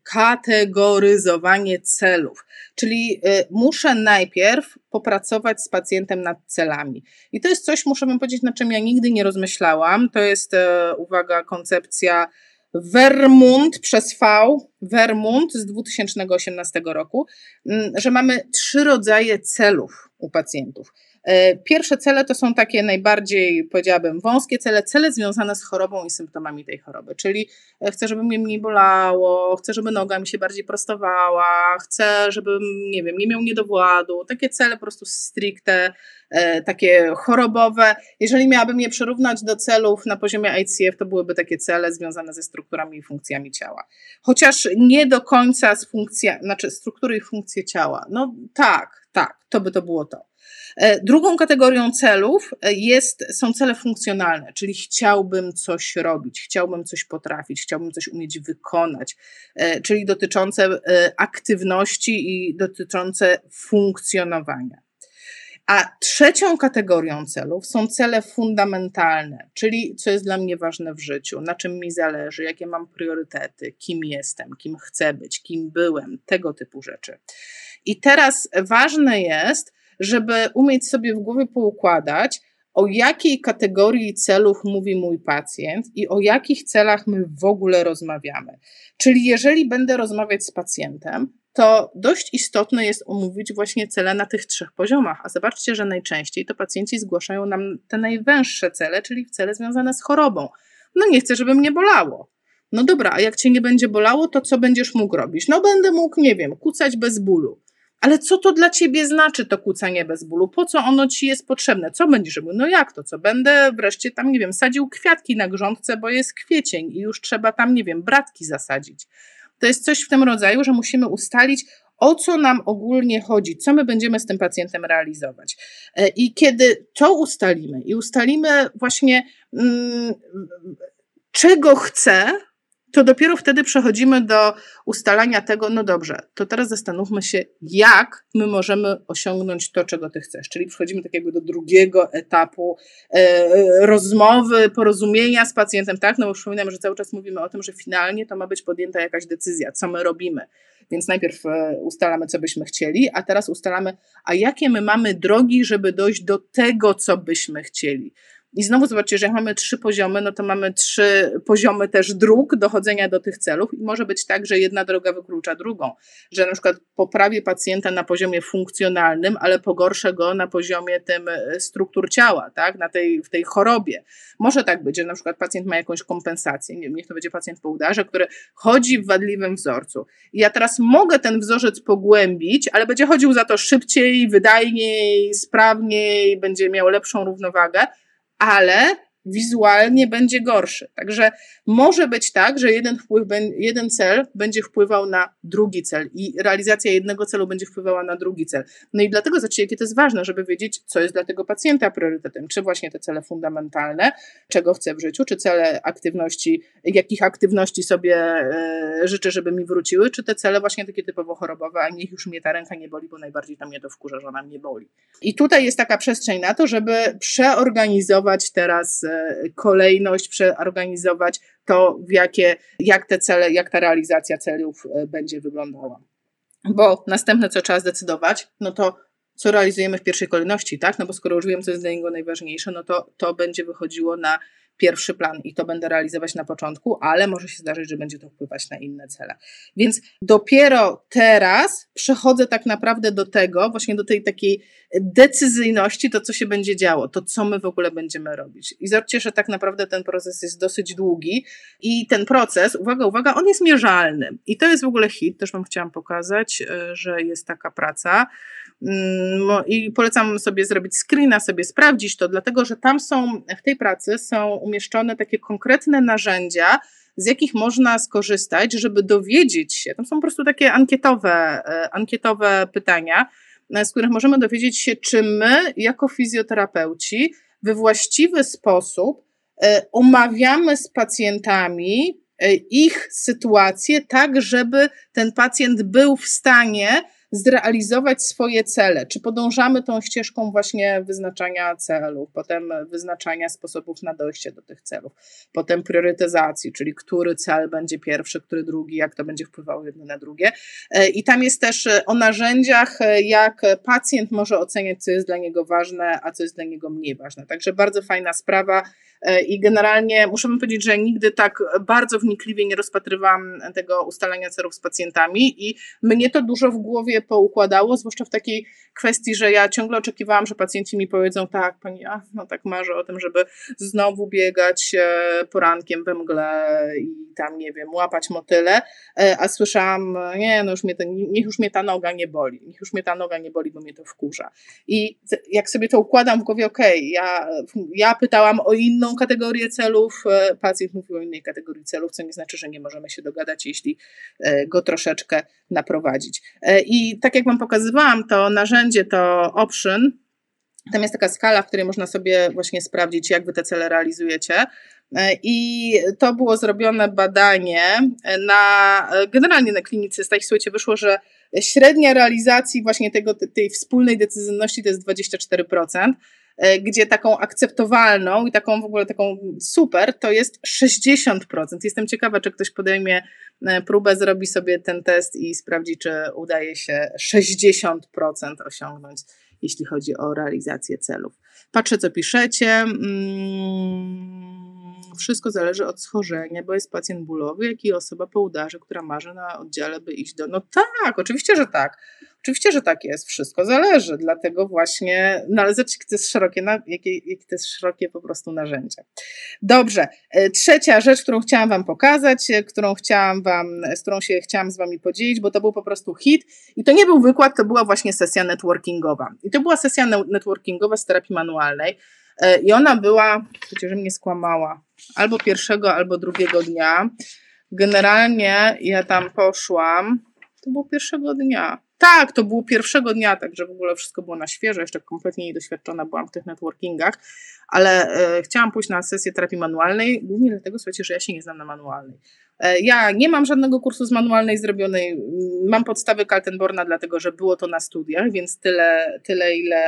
S1: kategoryzowanie celów, czyli muszę najpierw popracować z pacjentem nad celami. I to jest coś, muszę wam powiedzieć, nad czym ja nigdy nie rozmyślałam. To jest, uwaga, koncepcja Vermont przez V, Vermont z 2018 roku, że mamy trzy rodzaje celów u pacjentów. E, pierwsze cele to są takie najbardziej, powiedziałabym, wąskie cele, cele związane z chorobą i symptomami tej choroby, czyli e, chcę, żeby mnie mniej bolało, chcę, żeby noga mi się bardziej prostowała, chcę, żebym, nie wiem, nie miał niedowładu, takie cele po prostu stricte, e, takie chorobowe. Jeżeli miałabym je przyrównać do celów na poziomie ICF, to byłyby takie cele związane ze strukturami i funkcjami ciała. Chociaż nie do końca z funkcja, znaczy struktury i funkcje ciała. No tak, tak, to by to było to. E, drugą kategorią celów e, jest, są cele funkcjonalne, czyli chciałbym coś robić, chciałbym coś potrafić, chciałbym coś umieć wykonać, e, czyli dotyczące aktywności i dotyczące funkcjonowania. A trzecią kategorią celów są cele fundamentalne, czyli co jest dla mnie ważne w życiu, na czym mi zależy, jakie mam priorytety, kim jestem, kim chcę być, kim byłem, tego typu rzeczy. I teraz ważne jest, żeby umieć sobie w głowie poukładać, o jakiej kategorii celów mówi mój pacjent i o jakich celach my w ogóle rozmawiamy. Czyli jeżeli będę rozmawiać z pacjentem, to dość istotne jest omówić właśnie cele na tych trzech poziomach. A zobaczcie, że najczęściej to pacjenci zgłaszają nam te najwęższe cele, czyli cele związane z chorobą. No nie chcę, żeby mnie bolało. No dobra, a jak cię nie będzie bolało, to co będziesz mógł robić? No będę mógł, nie wiem, kucać bez bólu. Ale co to dla ciebie znaczy to kłócenie bez bólu? Po co ono ci jest potrzebne? Co będziesz robił? No jak to? Co? Będę wreszcie tam, nie wiem, sadził kwiatki na grządce, bo jest kwiecień i już trzeba tam, nie wiem, bratki zasadzić. To jest coś w tym rodzaju, że musimy ustalić, o co nam ogólnie chodzi, co my będziemy z tym pacjentem realizować. E, I kiedy to ustalimy i ustalimy właśnie, mm, czego chce, to dopiero wtedy przechodzimy do ustalania tego, no dobrze, to teraz zastanówmy się, jak my możemy osiągnąć to, czego ty chcesz. Czyli przechodzimy tak jakby do drugiego etapu e, rozmowy, porozumienia z pacjentem, tak? No bo przypominam, że cały czas mówimy o tym, że finalnie to ma być podjęta jakaś decyzja, co my robimy. Więc najpierw e, ustalamy, co byśmy chcieli, a teraz ustalamy, a jakie my mamy drogi, żeby dojść do tego, co byśmy chcieli. I znowu zobaczcie, że jak mamy trzy poziomy, no to mamy trzy poziomy też dróg dochodzenia do tych celów i może być tak, że jedna droga wyklucza drugą, że na przykład poprawię pacjenta na poziomie funkcjonalnym, ale pogorszę go na poziomie tym e, struktur ciała, tak, na tej, w tej chorobie. Może tak być, że na przykład pacjent ma jakąś kompensację, nie wiem, niech to będzie pacjent po udarze, który chodzi w wadliwym wzorcu. I ja teraz mogę ten wzorzec pogłębić, ale będzie chodził za to szybciej, wydajniej, sprawniej, będzie miał lepszą równowagę, ale wizualnie będzie gorszy. Także może być tak, że jeden, wpływ, jeden cel będzie wpływał na drugi cel i realizacja jednego celu będzie wpływała na drugi cel. No i dlatego zobaczcie, jakie to jest ważne, żeby wiedzieć, co jest dla tego pacjenta priorytetem. Czy właśnie te cele fundamentalne, czego chce w życiu, czy cele aktywności, jakich aktywności sobie e, życzę, żeby mi wróciły, czy te cele właśnie takie typowo chorobowe, a niech już mnie ta ręka nie boli, bo najbardziej tam mnie to wkurza, że ona mnie boli. I tutaj jest taka przestrzeń na to, żeby przeorganizować teraz e, kolejność, przeorganizować to, w jakie, jak te cele, jak ta realizacja celów e, będzie wyglądała. Bo następne, co trzeba zdecydować, no to co realizujemy w pierwszej kolejności, tak? No bo skoro już wiem, co jest dla niego najważniejsze, no to to będzie wychodziło na pierwszy plan i to będę realizować na początku, ale może się zdarzyć, że będzie to wpływać na inne cele. Więc dopiero teraz przechodzę tak naprawdę do tego, właśnie do tej takiej decyzyjności, to co się będzie działo, to co my w ogóle będziemy robić. I zobaczcie, że tak naprawdę ten proces jest dosyć długi i ten proces, uwaga, uwaga, on jest mierzalny. I to jest w ogóle hit, też Wam chciałam pokazać, e, że jest taka praca. Mm, I polecam sobie zrobić screena, sobie sprawdzić to, dlatego że tam są, w tej pracy są umieszczone takie konkretne narzędzia, z jakich można skorzystać, żeby dowiedzieć się, tam są po prostu takie ankietowe, e, ankietowe pytania, e, z których możemy dowiedzieć się, czy my, jako fizjoterapeuci, we właściwy sposób e, omawiamy z pacjentami ich sytuację, tak żeby ten pacjent był w stanie zrealizować swoje cele. Czy podążamy tą ścieżką właśnie wyznaczania celów, potem wyznaczania sposobów na dojście do tych celów, potem priorytetyzacji, czyli który cel będzie pierwszy, który drugi, jak to będzie wpływało jedno na drugie. E, I tam jest też o narzędziach, jak pacjent może oceniać, co jest dla niego ważne, a co jest dla niego mniej ważne. Także bardzo fajna sprawa. E, I generalnie muszę powiedzieć, że nigdy tak bardzo wnikliwie nie rozpatrywałam tego ustalania celów z pacjentami i mnie to dużo w głowie poukładało, zwłaszcza w takiej kwestii, że ja ciągle oczekiwałam, że pacjenci mi powiedzą, tak, pani, ja no tak marzę o tym, żeby znowu biegać e, porankiem we mgle i tam, nie wiem, łapać motyle, e, a słyszałam, nie, no już mnie, niech już mnie ta noga nie boli, niech już mnie ta noga nie boli, bo mnie to wkurza. I jak sobie to układam w głowie, okej, okay, ja, ja pytałam o inną kategorię celów, e, pacjent mówił o innej kategorii celów, co nie znaczy, że nie możemy się dogadać, jeśli go troszeczkę naprowadzić. I tak jak Wam pokazywałam, to narzędzie to option, tam jest taka skala, w której można sobie właśnie sprawdzić, jak wy te cele realizujecie. E, I to było zrobione badanie na, generalnie na klinicystach. Słuchajcie, wyszło, że średnia realizacji właśnie tego, tej wspólnej decyzyjności to jest 24%, e, gdzie taką akceptowalną i taką w ogóle taką super to jest 60%. Jestem ciekawa, czy ktoś podejmie e, próbę, zrobi sobie ten test i sprawdzi, czy udaje się 60% osiągnąć jeśli chodzi o realizację celów. Patrzę, co piszecie. Mm, wszystko zależy od schorzenia, bo jest pacjent bólowy, jak i osoba po udarze, która marzy na oddziale, by iść do. No tak, oczywiście, że tak. Oczywiście, że tak jest, wszystko zależy, dlatego właśnie, no jakie to jest szerokie, jakie, jakie to jest szerokie po prostu narzędzie. Dobrze, e, trzecia rzecz, którą chciałam Wam pokazać, e, którą chciałam Wam, z którą się chciałam z Wami podzielić, bo to był po prostu hit i to nie był wykład, to była właśnie sesja networkingowa. I to była sesja networkingowa z terapii manualnej i ona była, przecież mnie skłamała, albo pierwszego, albo drugiego dnia. Generalnie ja tam poszłam, to było pierwszego dnia. Tak, to było pierwszego dnia, także w ogóle wszystko było na świeżo, jeszcze kompletnie niedoświadczona byłam w tych networkingach, ale e, chciałam pójść na sesję terapii manualnej, głównie dlatego, słuchajcie, że ja się nie znam na manualnej. E, ja nie mam żadnego kursu z manualnej zrobionej. Mam podstawy Kaltenborna, dlatego że było to na studiach, więc tyle, tyle ile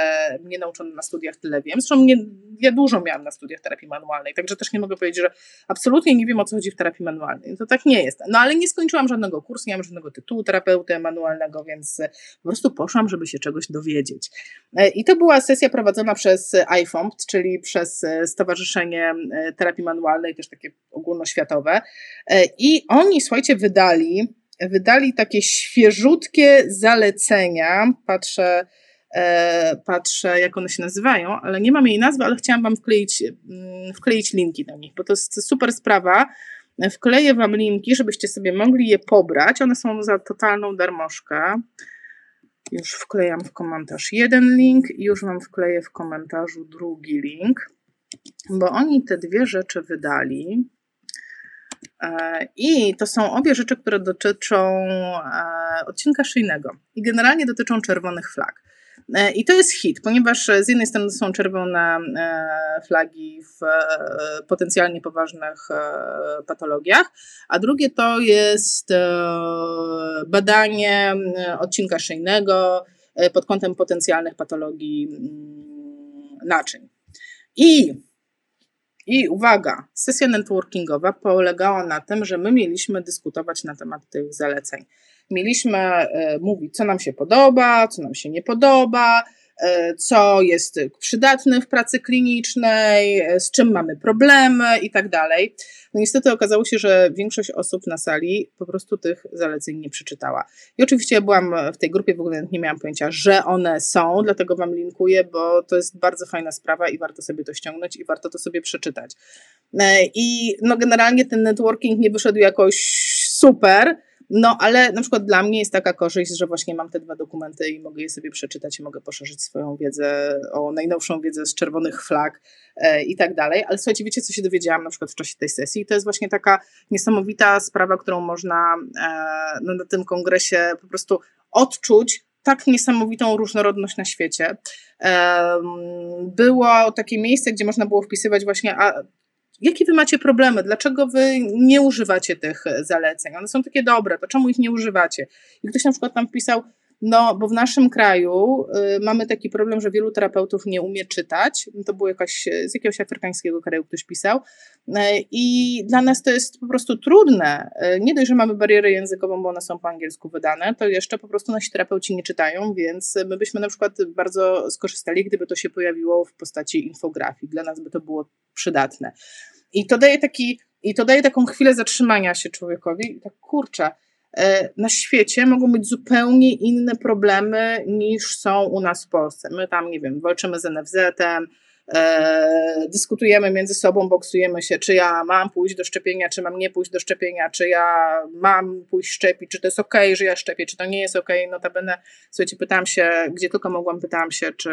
S1: mnie nauczono na studiach, tyle wiem. Zresztą mnie, ja dużo miałam na studiach terapii manualnej, także też nie mogę powiedzieć, że absolutnie nie wiem o co chodzi w terapii manualnej. To tak nie jest. No ale nie skończyłam żadnego kursu, nie mam żadnego tytułu terapeuty manualnego, więc po prostu poszłam, żeby się czegoś dowiedzieć. E, I to była sesja prowadzona przez IFOMPT, czyli przez Stowarzyszenie Terapii Manualnej, też takie ogólnoświatowe. E, I oni, słuchajcie, wydali, wydali takie świeżutkie zalecenia. Patrzę, e, patrzę, jak one się nazywają, ale nie mam jej nazwy, ale chciałam Wam wkleić, mm, wkleić linki do nich, bo to jest super sprawa. Wkleję Wam linki, żebyście sobie mogli je pobrać. One są za totalną darmożkę. Już wklejam w komentarz jeden link już Wam wkleję w komentarzu drugi link, bo oni te dwie rzeczy wydali. E, I to są obie rzeczy, które dotyczą e, odcinka szyjnego i generalnie dotyczą czerwonych flag. E, I to jest hit, ponieważ z jednej strony są czerwone flagi w potencjalnie poważnych patologiach, a drugie to jest badanie odcinka szyjnego pod kątem potencjalnych patologii mm, naczyń. I i uwaga, sesja networkingowa polegała na tym, że my mieliśmy dyskutować na temat tych zaleceń. Mieliśmy e, mówić, co nam się podoba, co nam się nie podoba, E, co jest przydatne w pracy klinicznej, e, z czym mamy problemy i tak dalej. No niestety okazało się, że większość osób na sali po prostu tych zaleceń nie przeczytała. I oczywiście ja byłam w tej grupie, w ogóle nie miałam pojęcia, że one są, dlatego Wam linkuję, bo to jest bardzo fajna sprawa i warto sobie to ściągnąć i warto to sobie przeczytać. I no generalnie ten networking nie wyszedł jakoś super, no, ale na przykład dla mnie jest taka korzyść, że właśnie mam te dwa dokumenty i mogę je sobie przeczytać i mogę poszerzyć swoją wiedzę o najnowszą wiedzę z czerwonych flag e, i tak dalej. Ale słuchajcie, wiecie, co się dowiedziałam na przykład w czasie tej sesji? To jest właśnie taka niesamowita sprawa, którą można e, no, na tym kongresie po prostu odczuć, tak niesamowitą różnorodność na świecie. Było takie miejsce, gdzie można było wpisywać właśnie, jakie wy macie problemy, dlaczego wy nie używacie tych zaleceń? One są takie dobre, to czemu ich nie używacie? I ktoś na przykład tam wpisał, No, bo w naszym kraju y, mamy taki problem, że wielu terapeutów nie umie czytać. To było jakaś, z jakiegoś afrykańskiego kraju ktoś pisał. Y, I dla nas to jest po prostu trudne. Y, nie dość, że mamy barierę językową, bo one są po angielsku wydane, to jeszcze po prostu nasi terapeuci nie czytają, więc my byśmy na przykład bardzo skorzystali, gdyby to się pojawiło w postaci infografii. Dla nas by to było przydatne. I to daje taki, i to daje taką chwilę zatrzymania się człowiekowi. I tak kurczę, na świecie mogą być zupełnie inne problemy niż są u nas w Polsce. My tam, nie wiem, walczymy z NFZ-em, e, dyskutujemy między sobą, boksujemy się, czy ja mam pójść do szczepienia, czy mam nie pójść do szczepienia, czy ja mam pójść szczepić, czy to jest ok, że ja szczepię, czy to nie jest ok. Notabene, słuchajcie, pytałam się, gdzie tylko mogłam, pytałam się, czy,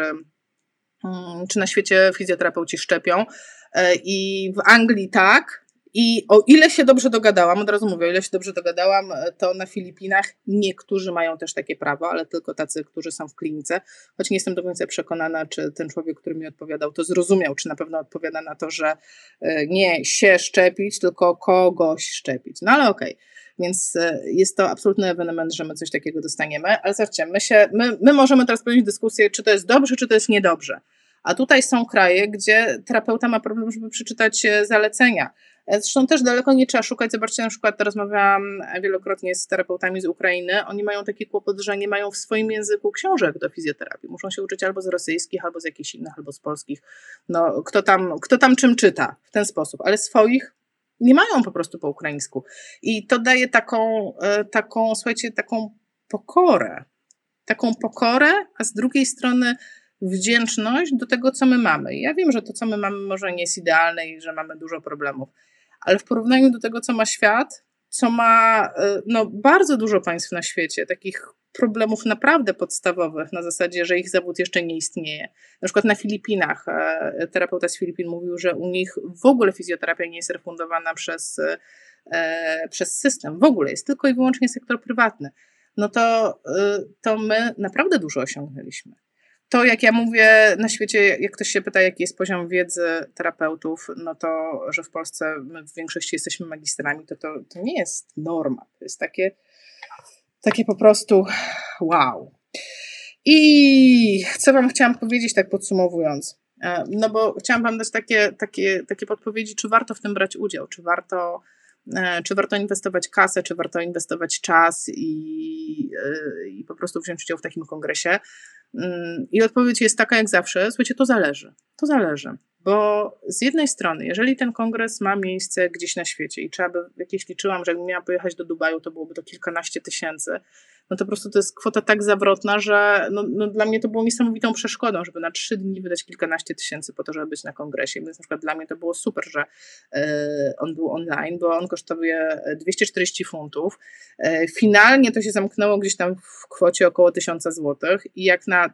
S1: mm, czy na świecie fizjoterapeuci szczepią. E, I w Anglii tak, i o ile się dobrze dogadałam, od razu mówię, o ile się dobrze dogadałam, to na Filipinach niektórzy mają też takie prawo, ale tylko tacy, którzy są w klinice. Choć nie jestem do końca przekonana, czy ten człowiek, który mi odpowiadał, to zrozumiał, czy na pewno odpowiada na to, że e, nie się szczepić, tylko kogoś szczepić. No ale okej. Okay. Więc e, jest to absolutny ewenement, że my coś takiego dostaniemy. Ale zobaczcie, my, się, my, my możemy teraz powiedzieć dyskusję, czy to jest dobrze, czy to jest niedobrze. A tutaj są kraje, gdzie terapeuta ma problem, żeby przeczytać e, zalecenia. E, zresztą też daleko nie trzeba szukać. Zobaczcie, na przykład rozmawiałam wielokrotnie z terapeutami z Ukrainy. Oni mają taki kłopot, że nie mają w swoim języku książek do fizjoterapii. Muszą się uczyć albo z rosyjskich, albo z jakichś innych, albo z polskich. No, kto tam, kto tam czym czyta w ten sposób, ale swoich nie mają po prostu po ukraińsku. I to daje taką, e, taką słuchajcie, taką pokorę. Taką pokorę, a z drugiej strony wdzięczność do tego, co my mamy. ja wiem, że to, co my mamy, może nie jest idealne i że mamy dużo problemów, ale w porównaniu do tego, co ma świat, co ma e, no, bardzo dużo państw na świecie, takich problemów naprawdę podstawowych, na zasadzie, że ich zawód jeszcze nie istnieje. Na przykład na Filipinach e, terapeuta z Filipin mówił, że u nich w ogóle fizjoterapia nie jest refundowana przez, e, przez system, w ogóle jest tylko i wyłącznie sektor prywatny. No to, to my naprawdę dużo osiągnęliśmy to, jak ja mówię na świecie, jak ktoś się pyta, jaki jest poziom wiedzy terapeutów, no to, że w Polsce my w większości jesteśmy magistrami, to, to, to nie jest norma. To jest takie, takie po prostu wow. I co Wam chciałam powiedzieć, tak podsumowując? E, no bo chciałam Wam dać takie, takie, takie podpowiedzi, czy warto w tym brać udział, czy warto, czy warto inwestować kasę, czy warto inwestować czas i, e, i po prostu wziąć udział w takim kongresie. Mm, I odpowiedź jest taka jak zawsze, słuchajcie, to zależy. To zależy. Bo z jednej strony, jeżeli ten kongres ma miejsce gdzieś na świecie i trzeba by, jakieś liczyłam, że jakbym miała pojechać do Dubaju, to byłoby to kilkanaście tysięcy, no to po prostu to jest kwota tak zawrotna, że no, no dla mnie to było niesamowitą przeszkodą, żeby na trzy dni wydać kilkanaście tysięcy po to, żeby być na kongresie. Więc na przykład dla mnie to było super, że y, on był online, bo on kosztuje 240 funtów. Y, finalnie to się zamknęło gdzieś tam w kwocie około 1000 złotych i jak na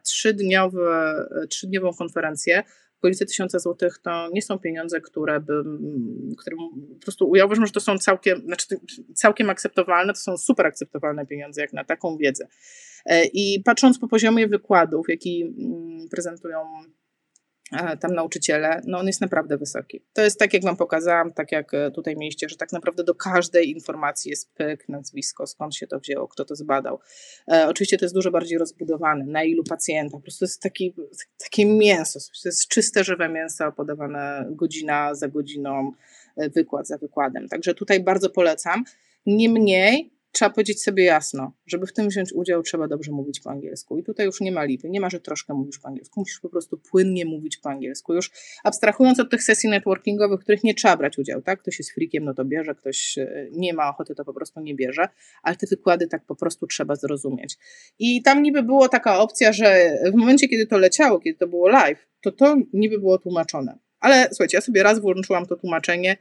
S1: trzydniową konferencję okolice tysiąca złotych to nie są pieniądze, które by, które po prostu ja uważam, że to są całkiem, znaczy całkiem akceptowalne, to są super akceptowalne pieniądze jak na taką wiedzę. E, I patrząc po poziomie wykładów, jaki mm, prezentują tam nauczyciele, no on jest naprawdę wysoki. To jest tak, jak Wam pokazałam, tak jak e, tutaj mieliście, że tak naprawdę do każdej informacji jest pyk, nazwisko, skąd się to wzięło, kto to zbadał. E, oczywiście to jest dużo bardziej rozbudowane, na ilu pacjentach, po prostu jest taki, takie mięso, to jest czyste, żywe mięso podawane godzina za godziną, e, wykład za wykładem. Także tutaj bardzo polecam. Niemniej trzeba powiedzieć sobie jasno, żeby w tym wziąć udział, trzeba dobrze mówić po angielsku. I tutaj już nie ma lipy, nie ma, że troszkę mówisz po angielsku, musisz po prostu płynnie mówić po angielsku. Już abstrahując od tych sesji networkingowych, w których nie trzeba brać udziału, tak? Ktoś jest freakiem, no to bierze, ktoś e, nie ma ochoty, to po prostu nie bierze, ale te wykłady tak po prostu trzeba zrozumieć. I tam niby było taka opcja, że w momencie, kiedy to leciało, kiedy to było live, to to niby było tłumaczone. Ale słuchajcie, ja sobie raz włączyłam to tłumaczenie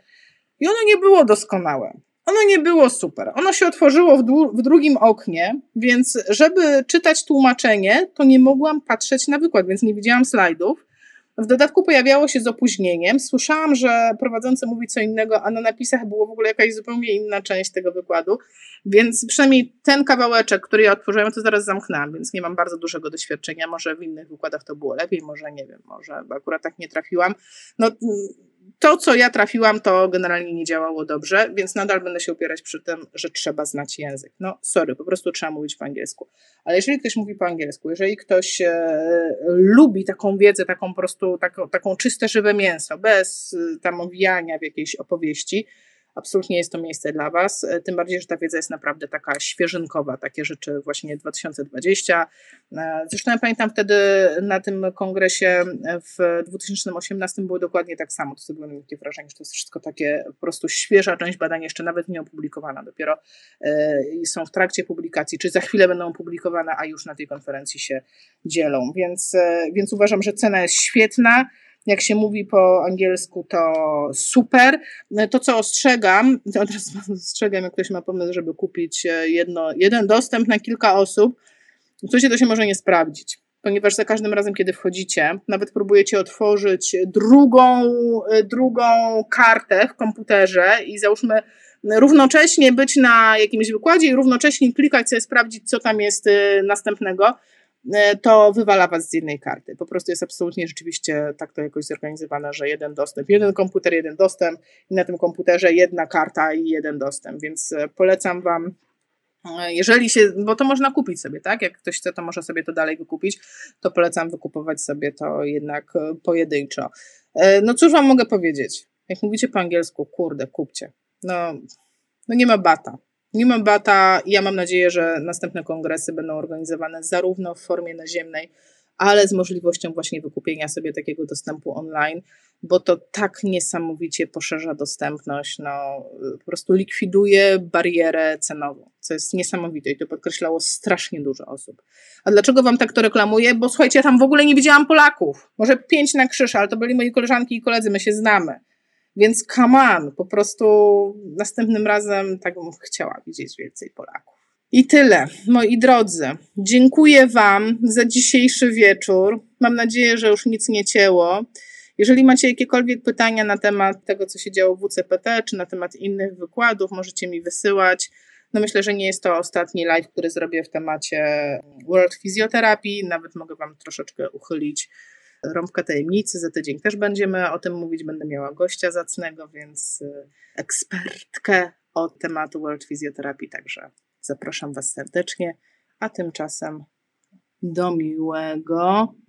S1: i ono nie było doskonałe ono nie było super. Ono się otworzyło w, w, drugim oknie, więc żeby czytać tłumaczenie, to nie mogłam patrzeć na wykład, więc nie widziałam slajdów. W dodatku pojawiało się z opóźnieniem. Słyszałam, że prowadzący mówi co innego, a na napisach było w ogóle jakaś zupełnie inna część tego wykładu. Więc przynajmniej ten kawałeczek, który ja otworzyłam, to zaraz zamknęłam, więc nie mam bardzo dużego doświadczenia. Może w innych wykładach to było lepiej, może nie wiem, może akurat tak nie trafiłam. No, to, co ja trafiłam, to generalnie nie działało dobrze, więc nadal będę się upierać przy tym, że trzeba znać język. No, sorry, po prostu trzeba mówić po angielsku. Ale jeżeli ktoś mówi po angielsku, jeżeli ktoś e, lubi taką wiedzę, taką po prostu, taką, taką czyste, żywe mięso, bez e, tam owijania w jakiejś opowieści, absolutnie jest to miejsce dla Was. E, tym bardziej, że ta wiedza jest naprawdę taka świeżynkowa, takie rzeczy właśnie 2020. E, zresztą ja pamiętam wtedy na tym kongresie w 2018 było dokładnie tak samo. To było takie wrażenie, że to jest wszystko takie po prostu świeża część badań, jeszcze nawet nie opublikowana. Dopiero e, są w trakcie publikacji, czy za chwilę będą opublikowane, a już na tej konferencji się dzielą. Więc, więc uważam, że cena jest świetna jak się mówi po angielsku, to super. To, co ostrzegam, to od razu *laughs* ostrzegam, jak ktoś ma pomysł, żeby kupić e, jedno, jeden dostęp na kilka osób, to się to się może nie sprawdzić. Ponieważ za każdym razem, kiedy wchodzicie, nawet próbujecie otworzyć drugą, e, drugą kartę w komputerze i załóżmy równocześnie być na jakimś wykładzie i równocześnie klikać sobie, sprawdzić, co tam jest e, następnego, E, to wywala was z jednej karty. Po prostu jest absolutnie rzeczywiście tak to jakoś zorganizowane, że jeden dostęp, jeden komputer, jeden dostęp i na tym komputerze jedna karta i jeden dostęp, więc e, polecam wam e, jeżeli się, bo to można kupić sobie, tak? Jak ktoś chce, to może sobie to dalej wykupić, to polecam wykupować sobie to jednak pojedynczo. No cóż wam mogę powiedzieć? Jak mówicie po angielsku, kurde, kupcie. No, no nie ma bata. Nie mam bata ja mam nadzieję, że następne kongresy będą organizowane zarówno w formie naziemnej, ale z możliwością właśnie wykupienia sobie takiego dostępu online, bo to tak niesamowicie poszerza dostępność, no po prostu likwiduje barierę cenową, co jest niesamowite i to podkreślało strasznie dużo osób. A dlaczego wam tak to reklamuję? Bo słuchajcie, ja tam w ogóle nie widziałam Polaków. Może pięć na krzyż, ale to byli moi koleżanki i koledzy, my się znamy. Więc come on, po prostu następnym razem tak bym chciała widzieć więcej Polaków. I tyle, moi drodzy. Dziękuję Wam za dzisiejszy wieczór. Mam nadzieję, że już nic nie cięło. Jeżeli macie jakiekolwiek pytania na temat tego, co się działo w WCPT, czy na temat innych wykładów, możecie mi wysyłać. No myślę, że nie jest to ostatni live, który zrobię w temacie World Fizjoterapii. Nawet mogę Wam troszeczkę uchylić Rąbka Tajemnicy. Za tydzień też będziemy o tym mówić. Będę miała gościa zacnego, więc y, ekspertkę od tematu World Fizjoterapii, także zapraszam Was serdecznie. A tymczasem do miłego